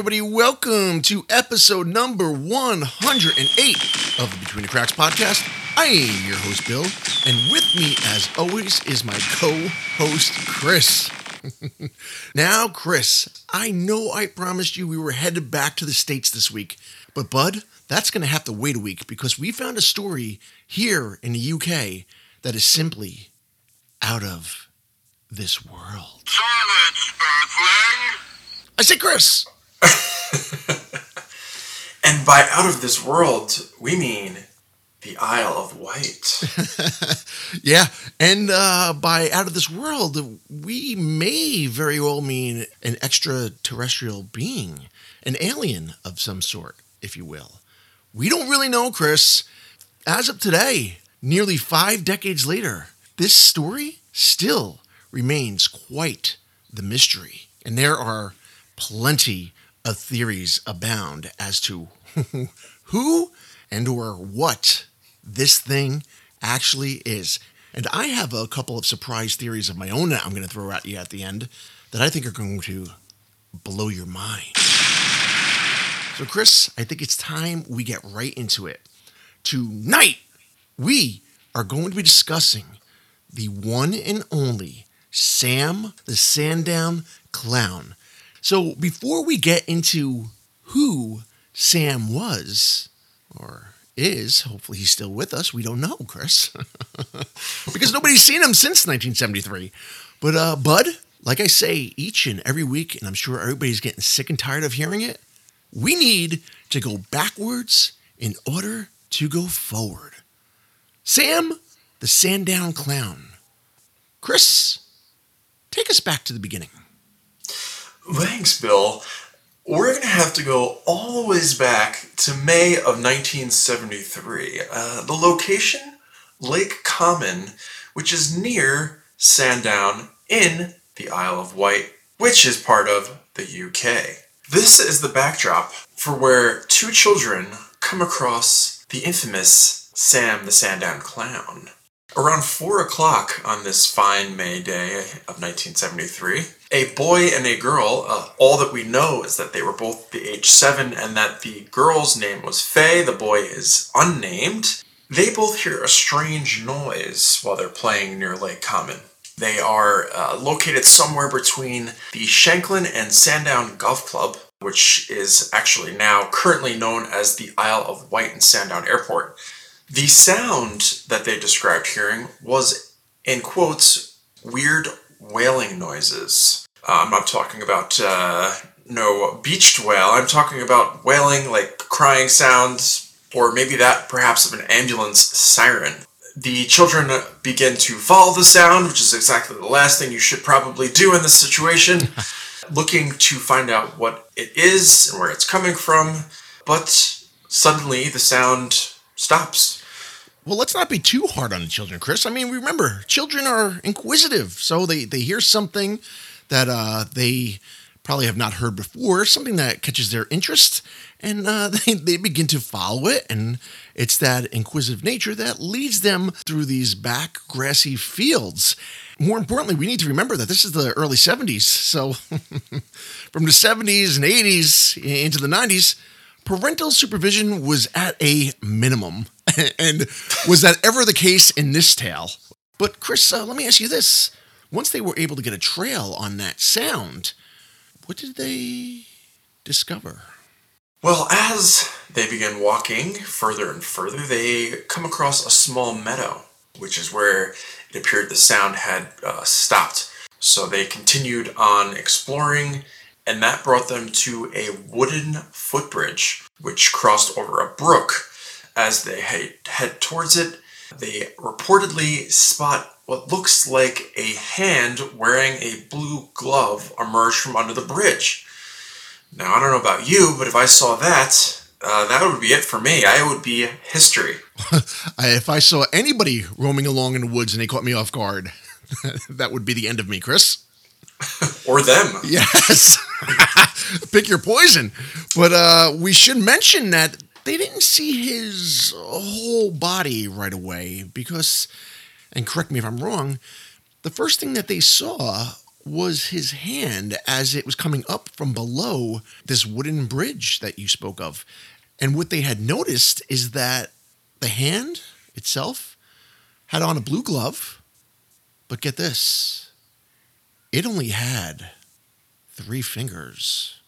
everybody, welcome to episode number 108 of the Between the Cracks podcast. I am your host, Bill, and with me, as always, is my co host, Chris. now, Chris, I know I promised you we were headed back to the States this week, but Bud, that's going to have to wait a week because we found a story here in the UK that is simply out of this world. Silence, Earthling! I say, Chris. and by out of this world, we mean the Isle of Wight. yeah, and uh, by out of this world, we may very well mean an extraterrestrial being, an alien of some sort, if you will. We don't really know, Chris. As of today, nearly five decades later, this story still remains quite the mystery. And there are plenty of theories abound as to who and or what this thing actually is. And I have a couple of surprise theories of my own that I'm going to throw at you at the end that I think are going to blow your mind. So, Chris, I think it's time we get right into it. Tonight, we are going to be discussing the one and only Sam the Sandown Clown. So before we get into who Sam was, or is, hopefully he's still with us. We don't know, Chris, because nobody's seen him since 1973. But uh, Bud, like I say each and every week, and I'm sure everybody's getting sick and tired of hearing it, we need to go backwards in order to go forward. Sam, the Sandown Clown. Chris, take us back to the beginning. Thanks, Bill. We're going to have to go all the ways back to May of 1973. Uh, the location, Lake Common, which is near Sandown in the Isle of Wight, which is part of the UK. This is the backdrop for where two children come across the infamous Sam the Sandown Clown. Around 4 o'clock on this fine May day of 1973, a boy and a girl, uh, all that we know is that they were both the age 7 and that the girl's name was Faye, the boy is unnamed. They both hear a strange noise while they're playing near Lake Common. They are uh, located somewhere between the Shanklin and Sandown Golf Club, which is actually now currently known as the Isle of Wight and Sandown Airport. The sound that they described hearing was, in quotes, weird wailing noises. Uh, I'm not talking about uh, no beached whale. I'm talking about wailing, like crying sounds, or maybe that perhaps of an ambulance siren. The children begin to follow the sound, which is exactly the last thing you should probably do in this situation, looking to find out what it is and where it's coming from. But suddenly the sound stops well, let's not be too hard on the children, Chris. I mean, remember, children are inquisitive, so they they hear something that uh, they probably have not heard before, something that catches their interest, and uh, they they begin to follow it, and it's that inquisitive nature that leads them through these back grassy fields. More importantly, we need to remember that this is the early 70s. So, from the 70s and 80s into the 90s, parental supervision was at a minimum. and was that ever the case in this tale? But Chris, uh, let me ask you this. Once they were able to get a trail on that sound, what did they discover? Well, as they begin walking further and further, they come across a small meadow, which is where it appeared the sound had uh, stopped. So they continued on exploring and that brought them to a wooden footbridge which crossed over a brook. As they head towards it, they reportedly spot what looks like a hand wearing a blue glove emerge from under the bridge. Now, I don't know about you, but if I saw that, uh, that would be it for me. I would be history. if I saw anybody roaming along in the woods and they caught me off guard, that would be the end of me, Chris. or them. Yes. Pick your poison. But uh, we should mention that they didn't see his whole body right away because, and correct me if I'm wrong, the first thing that they saw was his hand as it was coming up from below this wooden bridge that you spoke of. And what they had noticed is that the hand itself had on a blue glove, but get this it only had three fingers.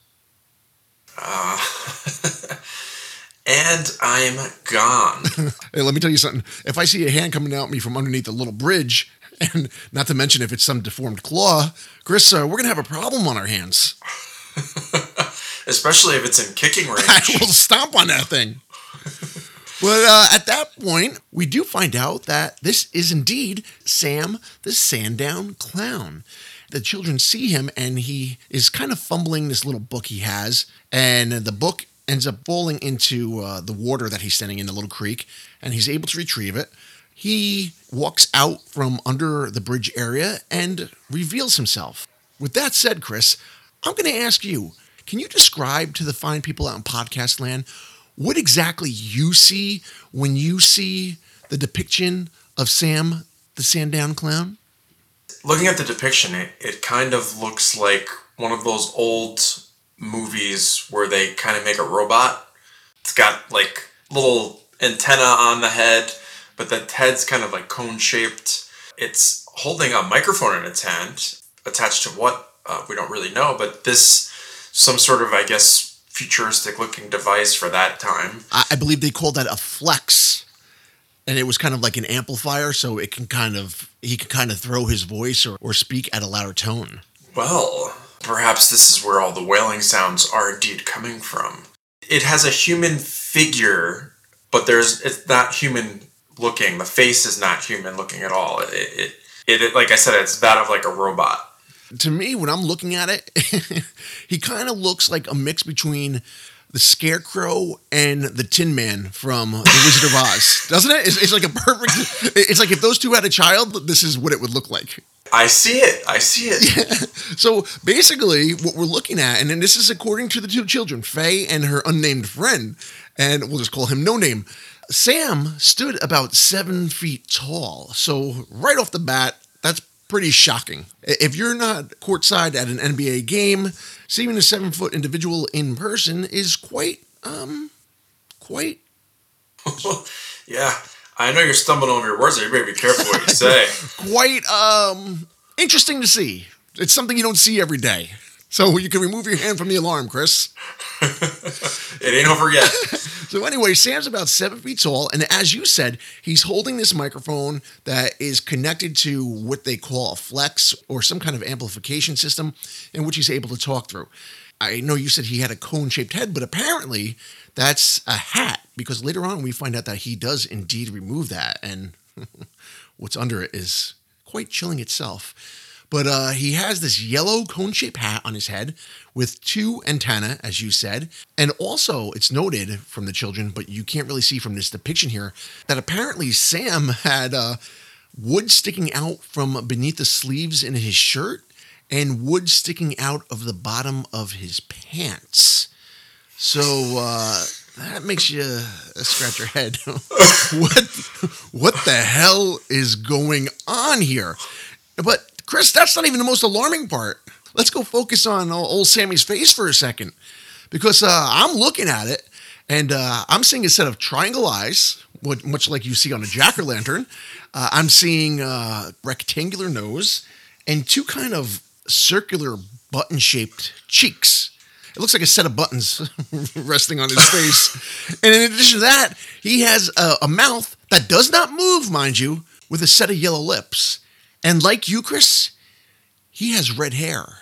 Uh, and I'm gone. Hey, let me tell you something. If I see a hand coming out at me from underneath a little bridge, and not to mention if it's some deformed claw, Chris, uh, we're going to have a problem on our hands. Especially if it's in kicking range. I will stomp on that thing. But uh, at that point, we do find out that this is indeed Sam the Sandown Clown. The children see him and he is kind of fumbling this little book he has, and the book ends up falling into uh, the water that he's standing in the little creek, and he's able to retrieve it. He walks out from under the bridge area and reveals himself. With that said, Chris, I'm going to ask you can you describe to the fine people out in podcast land what exactly you see when you see the depiction of Sam the Sandown Clown? Looking at the depiction, it, it kind of looks like one of those old movies where they kind of make a robot. It's got like little antenna on the head, but the head's kind of like cone shaped. It's holding a microphone in its hand, attached to what uh, we don't really know, but this some sort of I guess futuristic looking device for that time. I, I believe they called that a flex. And it was kind of like an amplifier, so it can kind of he could kind of throw his voice or, or speak at a louder tone. Well, perhaps this is where all the wailing sounds are indeed coming from. It has a human figure, but there's it's not human looking. The face is not human looking at all. It it, it, it like I said, it's that of like a robot. to me, when I'm looking at it, he kind of looks like a mix between the Scarecrow and the Tin Man from The Wizard of Oz, doesn't it? It's, it's like a perfect. It's like if those two had a child, this is what it would look like. I see it. I see it. So basically, what we're looking at, and then this is according to the two children, Faye and her unnamed friend, and we'll just call him No Name. Sam stood about seven feet tall. So right off the bat, that's pretty shocking. If you're not courtside at an NBA game, seeing a seven foot individual in person is quite, um, quite. yeah. I know you're stumbling over your words there. You better be careful what you say. quite um interesting to see. It's something you don't see every day. So you can remove your hand from the alarm, Chris. it ain't over yet. So anyway, Sam's about seven feet tall, and as you said, he's holding this microphone that is connected to what they call a flex or some kind of amplification system, in which he's able to talk through. I know you said he had a cone-shaped head, but apparently that's a hat because later on we find out that he does indeed remove that, and what's under it is quite chilling itself. But uh, he has this yellow cone shaped hat on his head with two antennae, as you said. And also, it's noted from the children, but you can't really see from this depiction here, that apparently Sam had uh, wood sticking out from beneath the sleeves in his shirt and wood sticking out of the bottom of his pants. So uh, that makes you uh, scratch your head. what, what the hell is going on here? But Chris, that's not even the most alarming part. Let's go focus on uh, old Sammy's face for a second, because uh, I'm looking at it and uh, I'm seeing a set of triangle eyes, much like you see on a jack o' lantern. Uh, I'm seeing a rectangular nose and two kind of circular button-shaped cheeks. It looks like a set of buttons resting on his face. And in addition to that, he has a, a mouth that does not move, mind you, with a set of yellow lips. And like you, Chris, he has red hair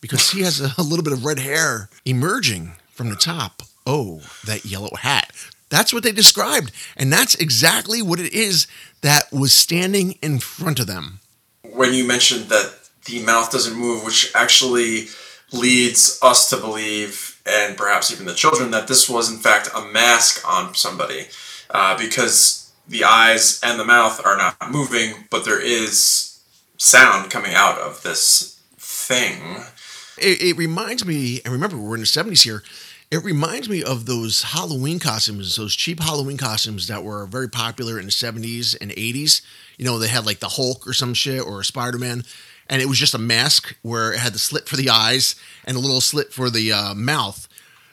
because he has a, a little bit of red hair emerging from the top. Oh, that yellow hat. That's what they described. And that's exactly what it is that was standing in front of them. when you mentioned that the mouth doesn't move, which actually leads us to believe, and perhaps even the children, that this was in fact a mask on somebody, uh, because the eyes and the mouth are not moving, but there is sound coming out of this thing. It, it reminds me, and remember, we're in the 70s here. It reminds me of those Halloween costumes, those cheap Halloween costumes that were very popular in the 70s and 80s. You know, they had like the Hulk or some shit or Spider Man. And it was just a mask where it had the slit for the eyes and a little slit for the uh, mouth.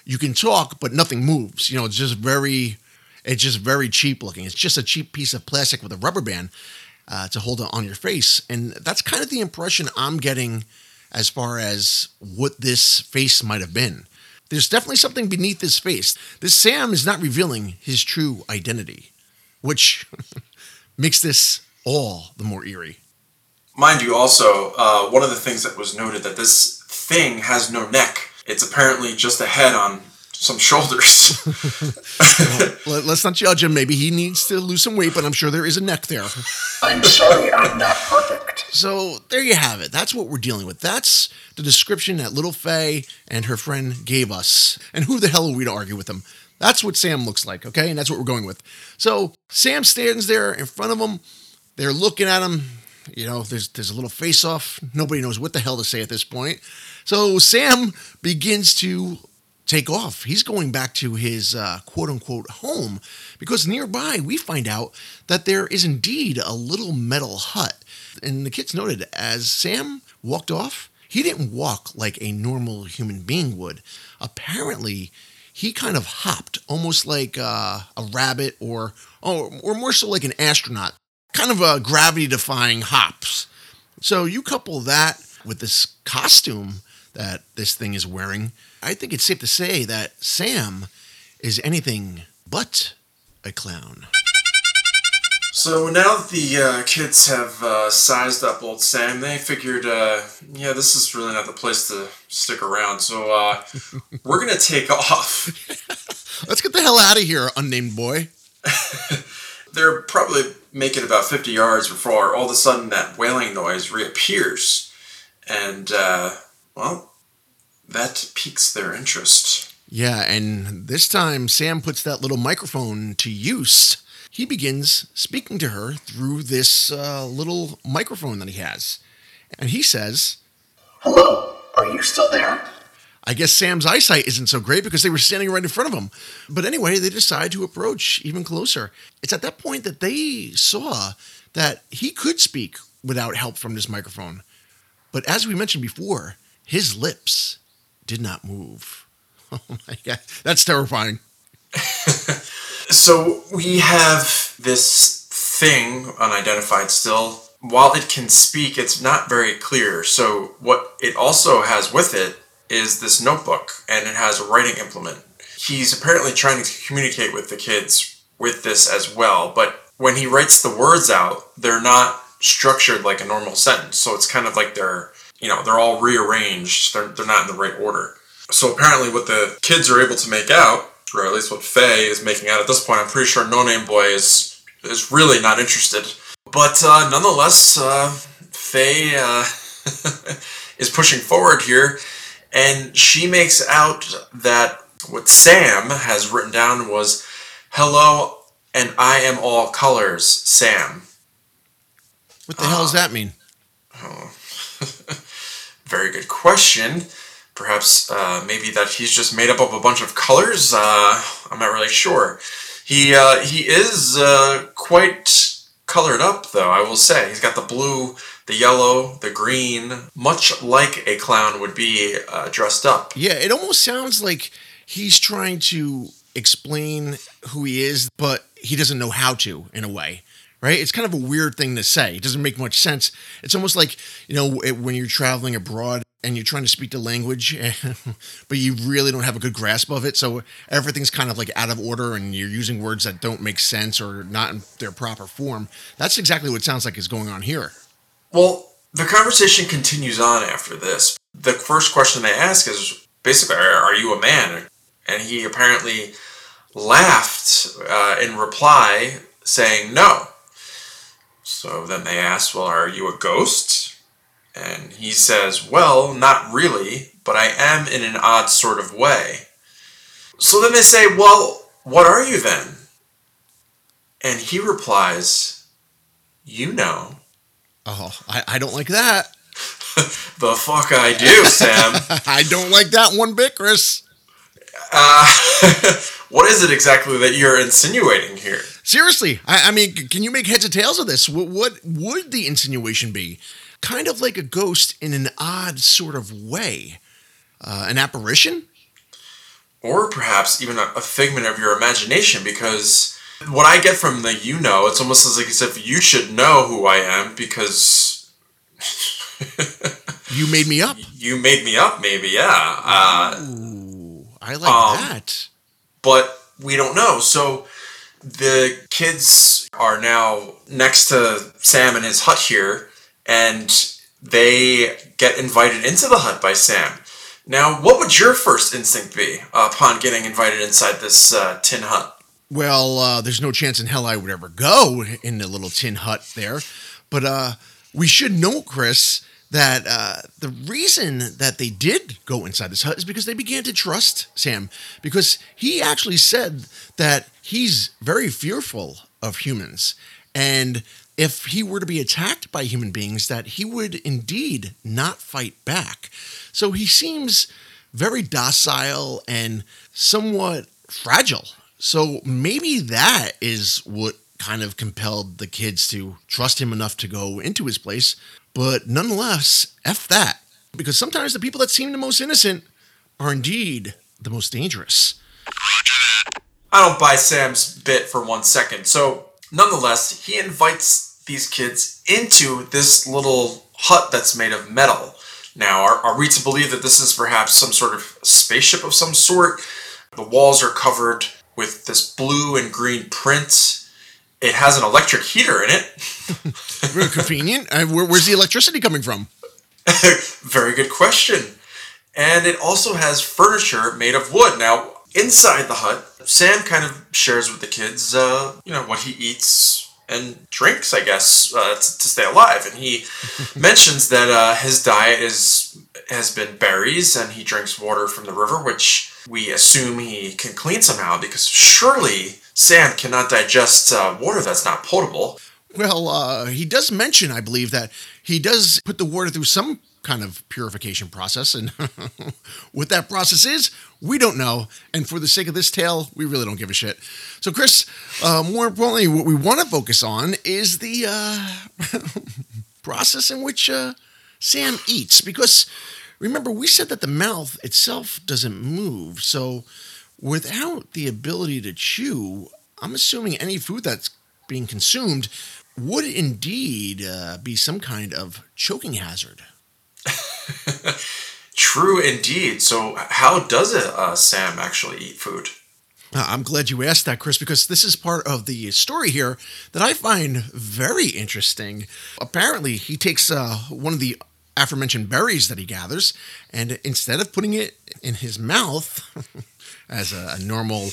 You can talk, but nothing moves. You know, it's just very, it's just very cheap looking. It's just a cheap piece of plastic with a rubber band uh, to hold it on your face, and that's kind of the impression I'm getting as far as what this face might have been. There's definitely something beneath this face. This Sam is not revealing his true identity, which makes this all the more eerie. Mind you, also, uh, one of the things that was noted that this thing has no neck. It's apparently just a head on some shoulders. Let, us not judge him. Maybe he needs to lose some weight, but I'm sure there is a neck there. I'm sorry, I'm not perfect. So there you have it. That's what we're dealing with. That's the description that little Faye and her friend gave us. And who the hell are we to argue with them? That's what Sam looks like, okay? And that's what we're going with. So Sam stands there in front of them. They're looking at him. You know, there's there's a little face off. Nobody knows what the hell to say at this point. So Sam begins to take off. He's going back to his uh, quote unquote home because nearby we find out that there is indeed a little metal hut. And the kids noted as Sam walked off, he didn't walk like a normal human being would. Apparently, he kind of hopped almost like uh, a rabbit or, or, or more so like an astronaut, kind of a gravity defying hops. So you couple that with this costume that this thing is wearing, I think it's safe to say that Sam is anything but a clown. So now that the uh, kids have uh, sized up old Sam, they figured, uh, yeah, this is really not the place to stick around. So uh, we're gonna take off. Let's get the hell out of here, unnamed boy. They're probably making about 50 yards before all of a sudden that wailing noise reappears. And, uh, well, that piques their interest. Yeah, and this time Sam puts that little microphone to use. He begins speaking to her through this uh, little microphone that he has. And he says, Hello, are you still there? I guess Sam's eyesight isn't so great because they were standing right in front of him. But anyway, they decide to approach even closer. It's at that point that they saw that he could speak without help from this microphone. But as we mentioned before, his lips did not move. Oh my God. That's terrifying. so we have this thing unidentified still. While it can speak, it's not very clear. So, what it also has with it is this notebook and it has a writing implement. He's apparently trying to communicate with the kids with this as well, but when he writes the words out, they're not structured like a normal sentence. So it's kind of like they're, you know, they're all rearranged. They're, they're not in the right order. So apparently, what the kids are able to make out, or at least what Faye is making out at this point, I'm pretty sure No Name Boy is is really not interested. But uh, nonetheless, uh, Faye uh, is pushing forward here, and she makes out that what Sam has written down was, "Hello, and I am all colors, Sam." What the hell does that mean? Oh. Very good question. Perhaps uh, maybe that he's just made up of a bunch of colors. Uh, I'm not really sure. He uh, he is uh, quite colored up, though. I will say he's got the blue, the yellow, the green, much like a clown would be uh, dressed up. Yeah, it almost sounds like he's trying to explain who he is, but he doesn't know how to in a way right? It's kind of a weird thing to say. It doesn't make much sense. It's almost like, you know, when you're traveling abroad and you're trying to speak the language, but you really don't have a good grasp of it. So everything's kind of like out of order and you're using words that don't make sense or not in their proper form. That's exactly what it sounds like is going on here. Well, the conversation continues on after this. The first question they ask is basically, Are you a man? And he apparently laughed uh, in reply, saying, No. So then they ask, Well, are you a ghost? And he says, Well, not really, but I am in an odd sort of way. So then they say, Well, what are you then? And he replies, You know. Oh, I, I don't like that. the fuck I do, Sam. I don't like that one bit, Chris. Uh, what is it exactly that you're insinuating here? Seriously, I, I mean, can you make heads or tails of this? What, what would the insinuation be? Kind of like a ghost in an odd sort of way. Uh, an apparition? or perhaps even a, a figment of your imagination because what I get from the you know, it's almost as like as if you should know who I am because You made me up. you made me up, maybe, yeah. Uh, Ooh, I like Um, that. but we don't know. So the kids are now next to Sam in his hut here, and they get invited into the hut by Sam. Now, what would your first instinct be upon getting invited inside this uh, tin hut? Well, uh, there's no chance in hell I would ever go in the little tin hut there. But uh, we should note, Chris, that uh, the reason that they did go inside this hut is because they began to trust Sam. Because he actually said that he's very fearful of humans. And if he were to be attacked by human beings, that he would indeed not fight back. So he seems very docile and somewhat fragile. So maybe that is what kind of compelled the kids to trust him enough to go into his place. But nonetheless, F that. Because sometimes the people that seem the most innocent are indeed the most dangerous. I don't buy Sam's bit for one second. So, nonetheless, he invites these kids into this little hut that's made of metal. Now, are, are we to believe that this is perhaps some sort of spaceship of some sort? The walls are covered with this blue and green print. It has an electric heater in it. Very convenient. Uh, where, where's the electricity coming from? Very good question. And it also has furniture made of wood. Now, inside the hut, Sam kind of shares with the kids, uh, you know, what he eats and drinks, I guess, uh, to, to stay alive. And he mentions that uh, his diet is has been berries, and he drinks water from the river, which we assume he can clean somehow, because surely Sam cannot digest uh, water that's not potable. Well, uh, he does mention, I believe, that he does put the water through some kind of purification process. And what that process is, we don't know. And for the sake of this tale, we really don't give a shit. So, Chris, uh, more importantly, what we want to focus on is the uh, process in which uh, Sam eats. Because remember, we said that the mouth itself doesn't move. So, without the ability to chew, I'm assuming any food that's being consumed would indeed uh, be some kind of choking hazard. True indeed. So, how does it, uh, Sam actually eat food? Uh, I'm glad you asked that, Chris, because this is part of the story here that I find very interesting. Apparently, he takes uh, one of the aforementioned berries that he gathers, and instead of putting it in his mouth, as a, a normal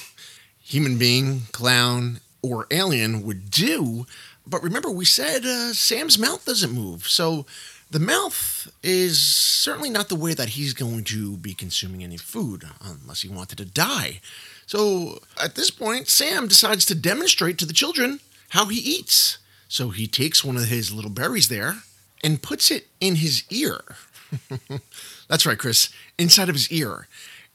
human being, clown, or alien would do, but remember, we said uh, Sam's mouth doesn't move. So the mouth is certainly not the way that he's going to be consuming any food unless he wanted to die. So at this point, Sam decides to demonstrate to the children how he eats. So he takes one of his little berries there and puts it in his ear. That's right, Chris, inside of his ear.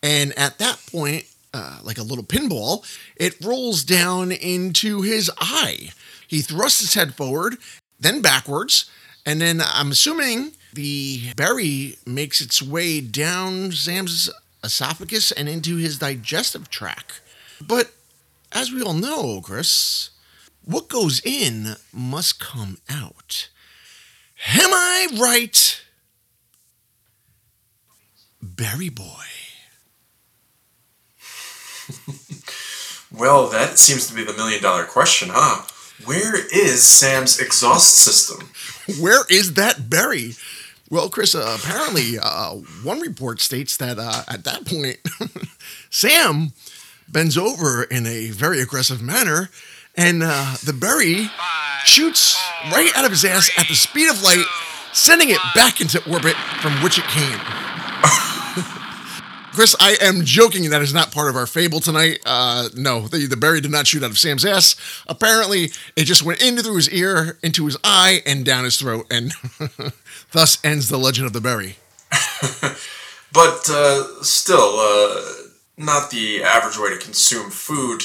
And at that point, uh, like a little pinball, it rolls down into his eye. He thrusts his head forward, then backwards, and then I'm assuming the berry makes its way down Sam's esophagus and into his digestive tract. But as we all know, Chris, what goes in must come out. Am I right? Berry Boy. Well, that seems to be the million dollar question, huh? Where is Sam's exhaust system? Where is that berry? Well, Chris, uh, apparently, uh, one report states that uh, at that point, Sam bends over in a very aggressive manner, and uh, the berry shoots right out of his ass at the speed of light, sending it back into orbit from which it came. Chris, I am joking. That is not part of our fable tonight. Uh, no, the, the berry did not shoot out of Sam's ass. Apparently, it just went into through his ear, into his eye, and down his throat, and thus ends the legend of the berry. But uh, still, uh, not the average way to consume food.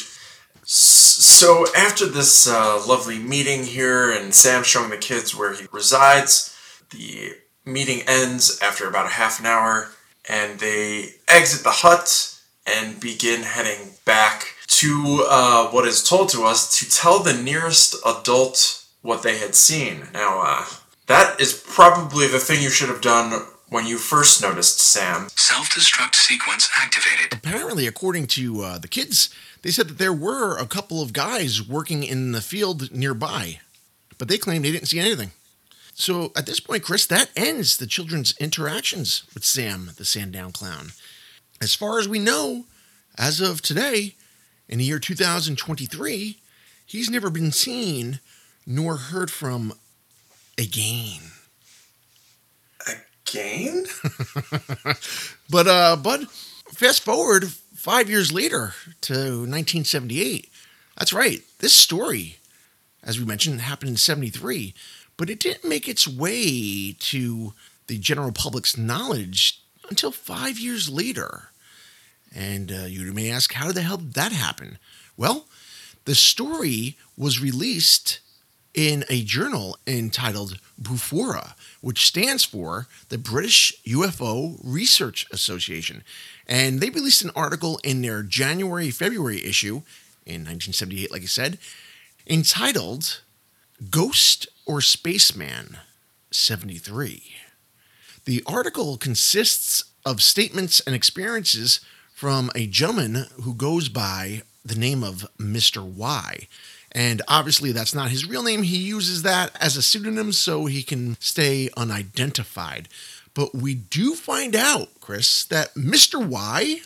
So after this uh, lovely meeting here, and Sam showing the kids where he resides, the meeting ends after about a half an hour, and they exit the hut and begin heading back to uh, what is told to us to tell the nearest adult what they had seen. Now, uh, that is probably the thing you should have done when you first noticed Sam. Self destruct sequence activated. Apparently, according to uh, the kids, they said that there were a couple of guys working in the field nearby, but they claimed they didn't see anything. So at this point, Chris, that ends the children's interactions with Sam, the Sandown Clown. As far as we know, as of today, in the year 2023, he's never been seen nor heard from again. Again? But uh, Bud, fast forward five years later to 1978. That's right. This story, as we mentioned, happened in 73, but it didn't make its way to the general public's knowledge until five years later. And uh, you may ask, how the hell did that happen? Well, the story was released in a journal entitled BUFORA, which stands for the British UFO Research Association. And they released an article in their January February issue in 1978, like I said, entitled Ghost or Spaceman 73. The article consists of statements and experiences from a gentleman who goes by the name of Mr. Y. And obviously, that's not his real name. He uses that as a pseudonym so he can stay unidentified. But we do find out, Chris, that Mr. Y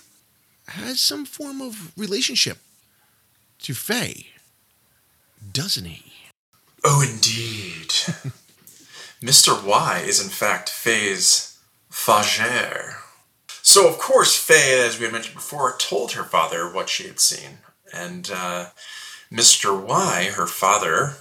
has some form of relationship to Faye, doesn't he? Oh, indeed. Mr. Y is in fact Faye's Fagere. So, of course, Faye, as we had mentioned before, told her father what she had seen. And uh, Mr. Y, her father,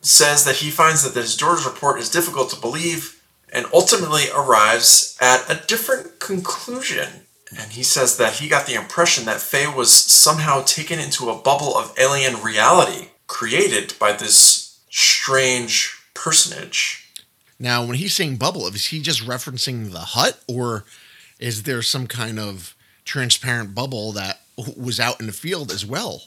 says that he finds that his daughter's report is difficult to believe and ultimately arrives at a different conclusion. And he says that he got the impression that Faye was somehow taken into a bubble of alien reality created by this strange personage. Now, when he's saying bubble, is he just referencing the hut, or is there some kind of transparent bubble that was out in the field as well?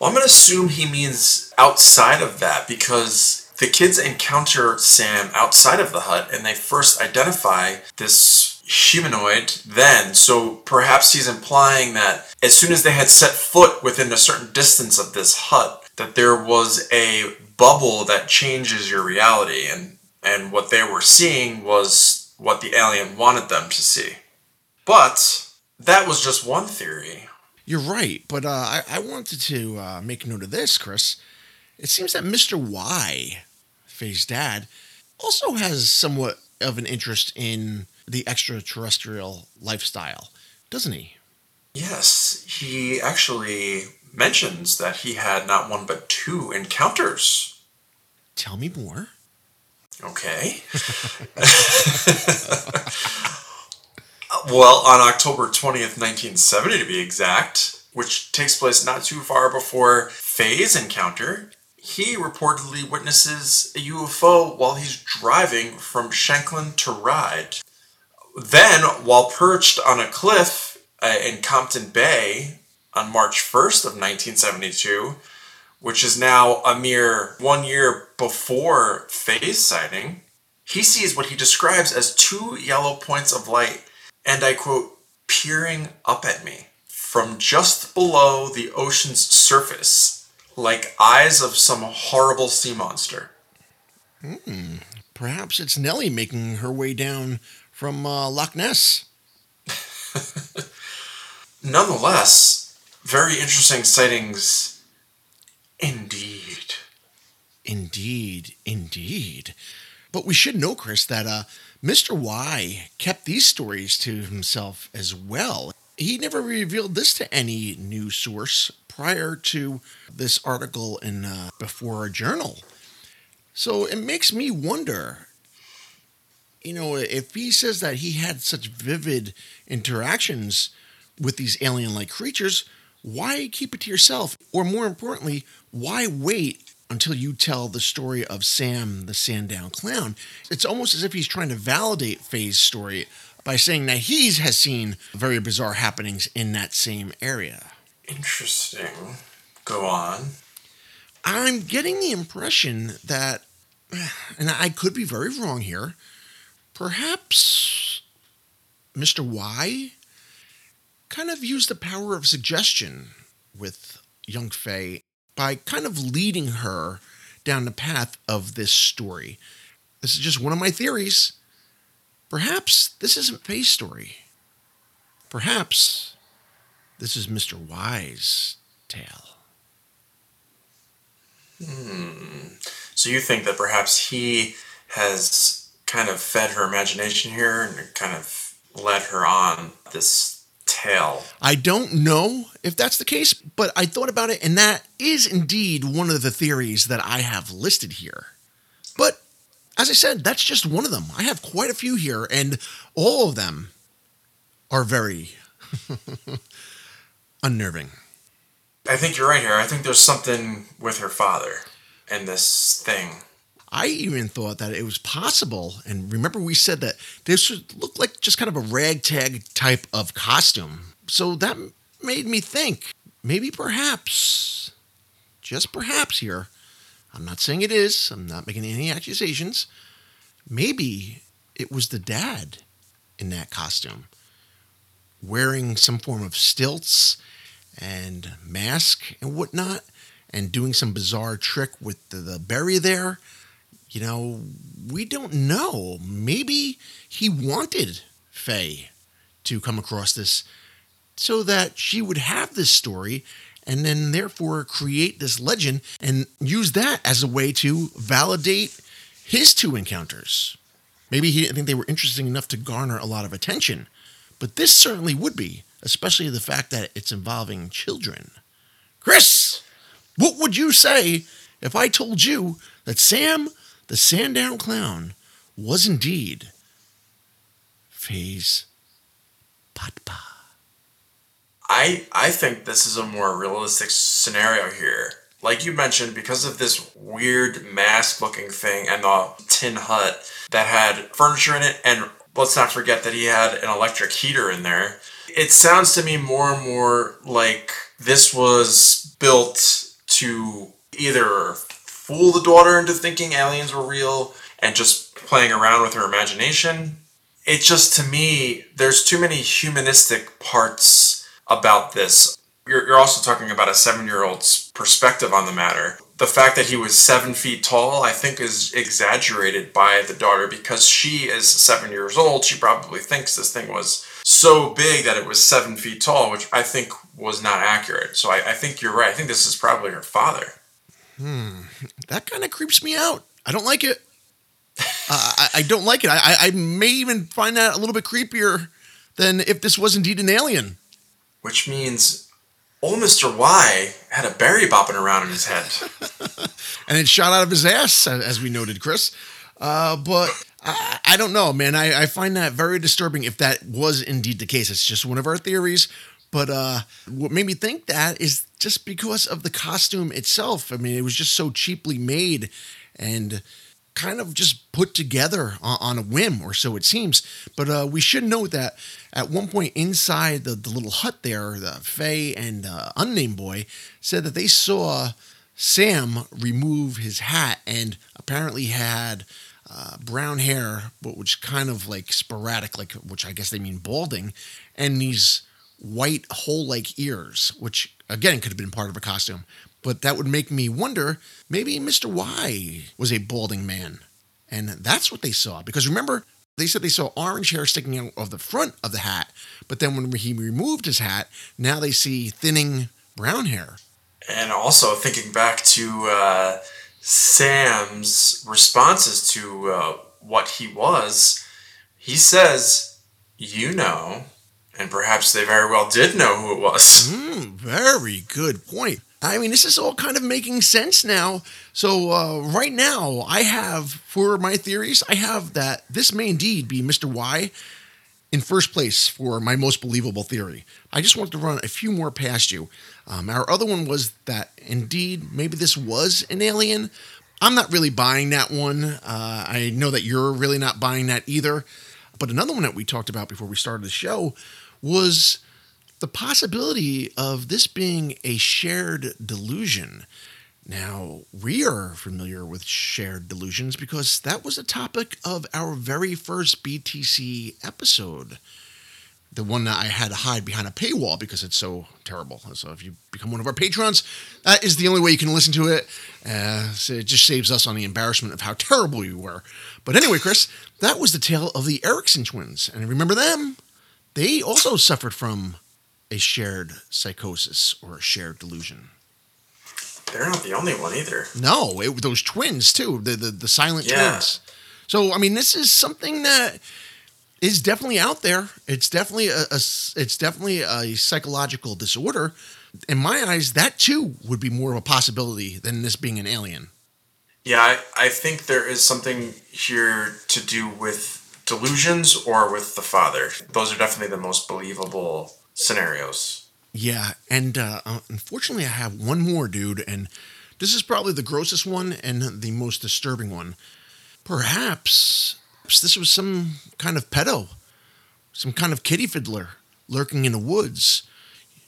Well, I'm going to assume he means outside of that because the kids encounter Sam outside of the hut and they first identify this humanoid then. So perhaps he's implying that as soon as they had set foot within a certain distance of this hut, that there was a bubble that changes your reality and and what they were seeing was what the alien wanted them to see. But that was just one theory. You're right, but uh, I, I wanted to uh, make note of this, Chris. It seems that Mr. Y, Faye's dad, also has somewhat of an interest in the extraterrestrial lifestyle, doesn't he? Yes, he actually mentions that he had not one but two encounters. Tell me more. Okay. well, on October 20th, 1970 to be exact, which takes place not too far before Faye's encounter, he reportedly witnesses a UFO while he's driving from Shanklin to Ryde. Then, while perched on a cliff uh, in Compton Bay on March 1st of 1972, which is now a mere one year before Faye's sighting, he sees what he describes as two yellow points of light, and I quote, peering up at me from just below the ocean's surface, like eyes of some horrible sea monster. Hmm. Perhaps it's Nellie making her way down from uh, Loch Ness. Nonetheless, very interesting sightings indeed. Indeed, indeed. But we should know, Chris, that uh, Mr. Y kept these stories to himself as well. He never revealed this to any news source prior to this article in uh, BUFORA Journal. So it makes me wonder, you know, if he says that he had such vivid interactions with these alien like creatures, why keep it to yourself? Or more importantly, why wait until you tell the story of Sam the Sandown Clown? It's almost as if he's trying to validate Faye's story by saying that he has seen very bizarre happenings in that same area. Interesting. Go on. I'm getting the impression that, and I could be very wrong here, perhaps Mr. Y kind of used the power of suggestion with young Faye by kind of leading her down the path of this story. This is just one of my theories. Perhaps this isn't Faye's story. Perhaps this is Mr. Y's tale. Hmm. So you think that perhaps he has kind of fed her imagination here and kind of led her on this tale. I don't know if that's the case, but I thought about it, and that is indeed one of the theories that I have listed here. But as I said, that's just one of them. I have quite a few here, and all of them are very unnerving. I think you're right here. I think there's something with her father and this thing. I even thought that it was possible, and remember we said that this would look like just kind of a ragtag type of costume. So that made me think maybe perhaps, just perhaps here, I'm not saying it is, I'm not making any accusations, maybe it was the dad in that costume wearing some form of stilts and mask and whatnot and doing some bizarre trick with the, the berry there you know, we don't know. Maybe he wanted Faye to come across this so that she would have this story and then therefore create this legend and use that as a way to validate his two encounters. Maybe he didn't think they were interesting enough to garner a lot of attention, but this certainly would be, especially the fact that it's involving children. Chris, what would you say if I told you that Sam the Sandown Clown was indeed Faye's Papa. I I think this is a more realistic scenario here. Like you mentioned, because of this weird mask looking thing and the tin hut that had furniture in it, and let's not forget that he had an electric heater in there. It sounds to me more and more like this was built to either fool the daughter into thinking aliens were real and just playing around with her imagination. It just, to me, there's too many humanistic parts about this. You're, you're also talking about a seven year old's perspective on the matter. The fact that he was seven feet tall, I think, is exaggerated by the daughter because she is seven years old. She probably thinks this thing was so big that it was seven feet tall, which I think was not accurate. So I, I think you're right. I think this is probably her father. That kind of creeps me out. I don't like it. Uh, I, I don't like it. I, I, I may even find that a little bit creepier than if this was indeed an alien. Which means old Mr. Y had a berry bopping around in his head. and it shot out of his ass, as we noted, Chris. Uh, but I, I don't know, man. I, I find that very disturbing if that was indeed the case. It's just one of our theories. But uh, what made me think that is just because of the costume itself. I mean, it was just so cheaply made and kind of just put together on, a whim, or so it seems. But uh, we should note that at one point inside the, the little hut there, the Faye and uh, unnamed boy said that they saw Sam remove his hat and apparently had uh, brown hair, but which kind of like sporadic, like which I guess they mean balding, and these white hole-like ears, which again could have been part of a costume. But that would make me wonder maybe Mr. Y was a balding man. And that's what they saw. Because remember, they said they saw orange hair sticking out of the front of the hat. But then when he removed his hat, now they see thinning brown hair. And also thinking back to uh, Sam's responses to uh, what he was, he says, You know, and perhaps they very well did know who it was. Hmm, very good point. I mean, this is all kind of making sense now. So, uh, right now, I have, for my theories, I have that this may indeed be Mr. Y. in first place for my most believable theory. I just wanted to run a few more past you. Um, our other one was that indeed, maybe this was an alien. I'm not really buying that one. Uh, I know that you're really not buying that either. But another one that we talked about before we started the show was the possibility of this being a shared delusion. Now, we are familiar with shared delusions because that was a topic of our very first BTC episode. The one that I had to hide behind a paywall because it's so terrible. So, if you become one of our patrons, that is the only way you can listen to it. Uh, so it just saves us on the embarrassment of how terrible we were. But anyway, Chris, that was the tale of the Eriksson twins. And remember them? They also suffered from a shared psychosis or a shared delusion. They're not the only one either. No, it, those twins too, the the, the silent Yeah. twins. So I mean, this is something that is definitely out there. It's definitely a, a it's definitely a psychological disorder. In my eyes, that too would be more of a possibility than this being an alien. Yeah, I, I think there is something here to do with delusions or with the father. Those are definitely the most believable scenarios. Yeah, and uh, uh, unfortunately, I have one more, dude, and this is probably the grossest one and the most disturbing one. Perhaps, perhaps this was some kind of pedo, some kind of kitty fiddler lurking in the woods,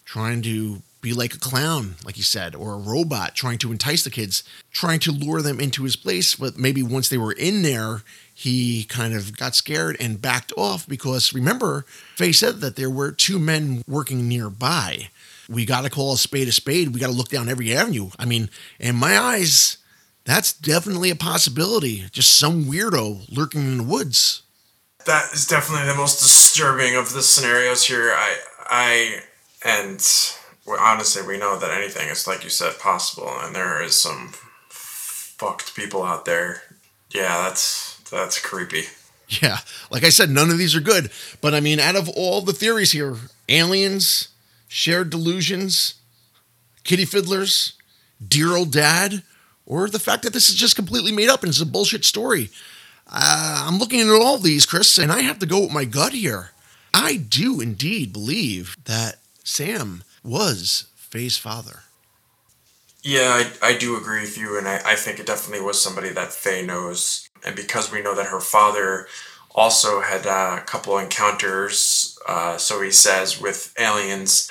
trying to be like a clown, like you said, or a robot, trying to entice the kids, trying to lure them into his place. But maybe once they were in there, he kind of got scared and backed off because remember, Faye said that there were two men working nearby. We got to call a spade a spade. We got to look down every avenue. I mean, in my eyes, that's definitely a possibility. Just some weirdo lurking in the woods. That is definitely the most disturbing of the scenarios here. I, I, and well, honestly, we know that anything is, like you said, possible, and there is some fucked people out there. Yeah, that's that's creepy. Yeah, like I said, none of these are good. But I mean, out of all the theories here aliens, shared delusions, kitty fiddlers, dear old dad, or the fact that this is just completely made up and it's a bullshit story. Uh, I'm looking at all these, Chris, and I have to go with my gut here. I do indeed believe that Sam was Faye's father. Yeah, I, I do agree with you, and I, I think it definitely was somebody that Faye knows. And because we know that her father also had uh, a couple encounters, uh, so he says, with aliens,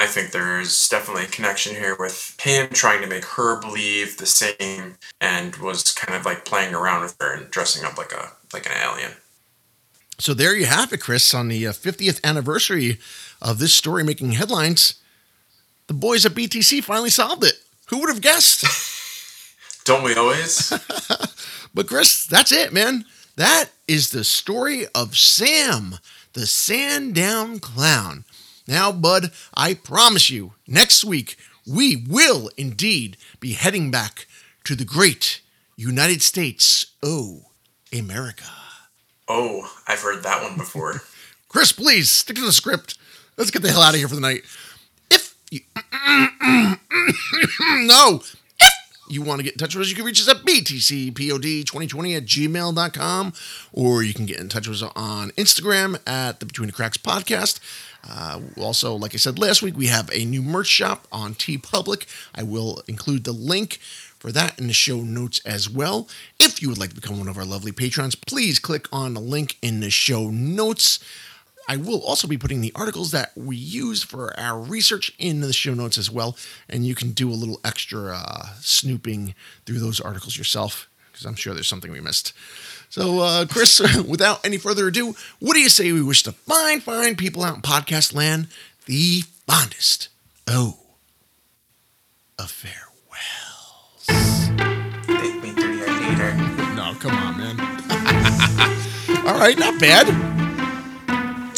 I think there's definitely a connection here with him trying to make her believe the same and was kind of like playing around with her and dressing up like a like an alien. So there you have it, Chris. On the uh, 50th anniversary of this story making headlines, the boys at BTC finally solved it. Who would have guessed? Don't we always? But Chris, that's it, man. That is the story of Sam, the Sandown Clown. Now, Bud, I promise you, next week we will indeed be heading back to the great United States. Oh, America. Oh, I've heard that one before. Chris, please stick to the script. Let's get the hell out of here for the night. If you no, if you want to get in touch with us, you can reach us at btcpod2020 at gmail.com or you can get in touch with us on Instagram at the Between the Cracks podcast. Uh, also, like I said last week, we have a new merch shop on TeePublic. I will include the link for that in the show notes as well. If you would like to become one of our lovely patrons, please click on the link in the show notes. I will also be putting the articles that we use for our research in the show notes as well, and you can do a little extra uh, snooping through those articles yourself because I'm sure there's something we missed. So, uh, Chris, without any further ado, what do you say we wish the fine, fine people out in podcast land the fondest oh of to. No, come on, man. All right, not bad.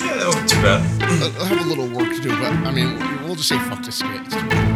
Yeah, that wasn't too bad. I'll have a little work to do, but I mean, we'll just say fuck this skit. It's too bad.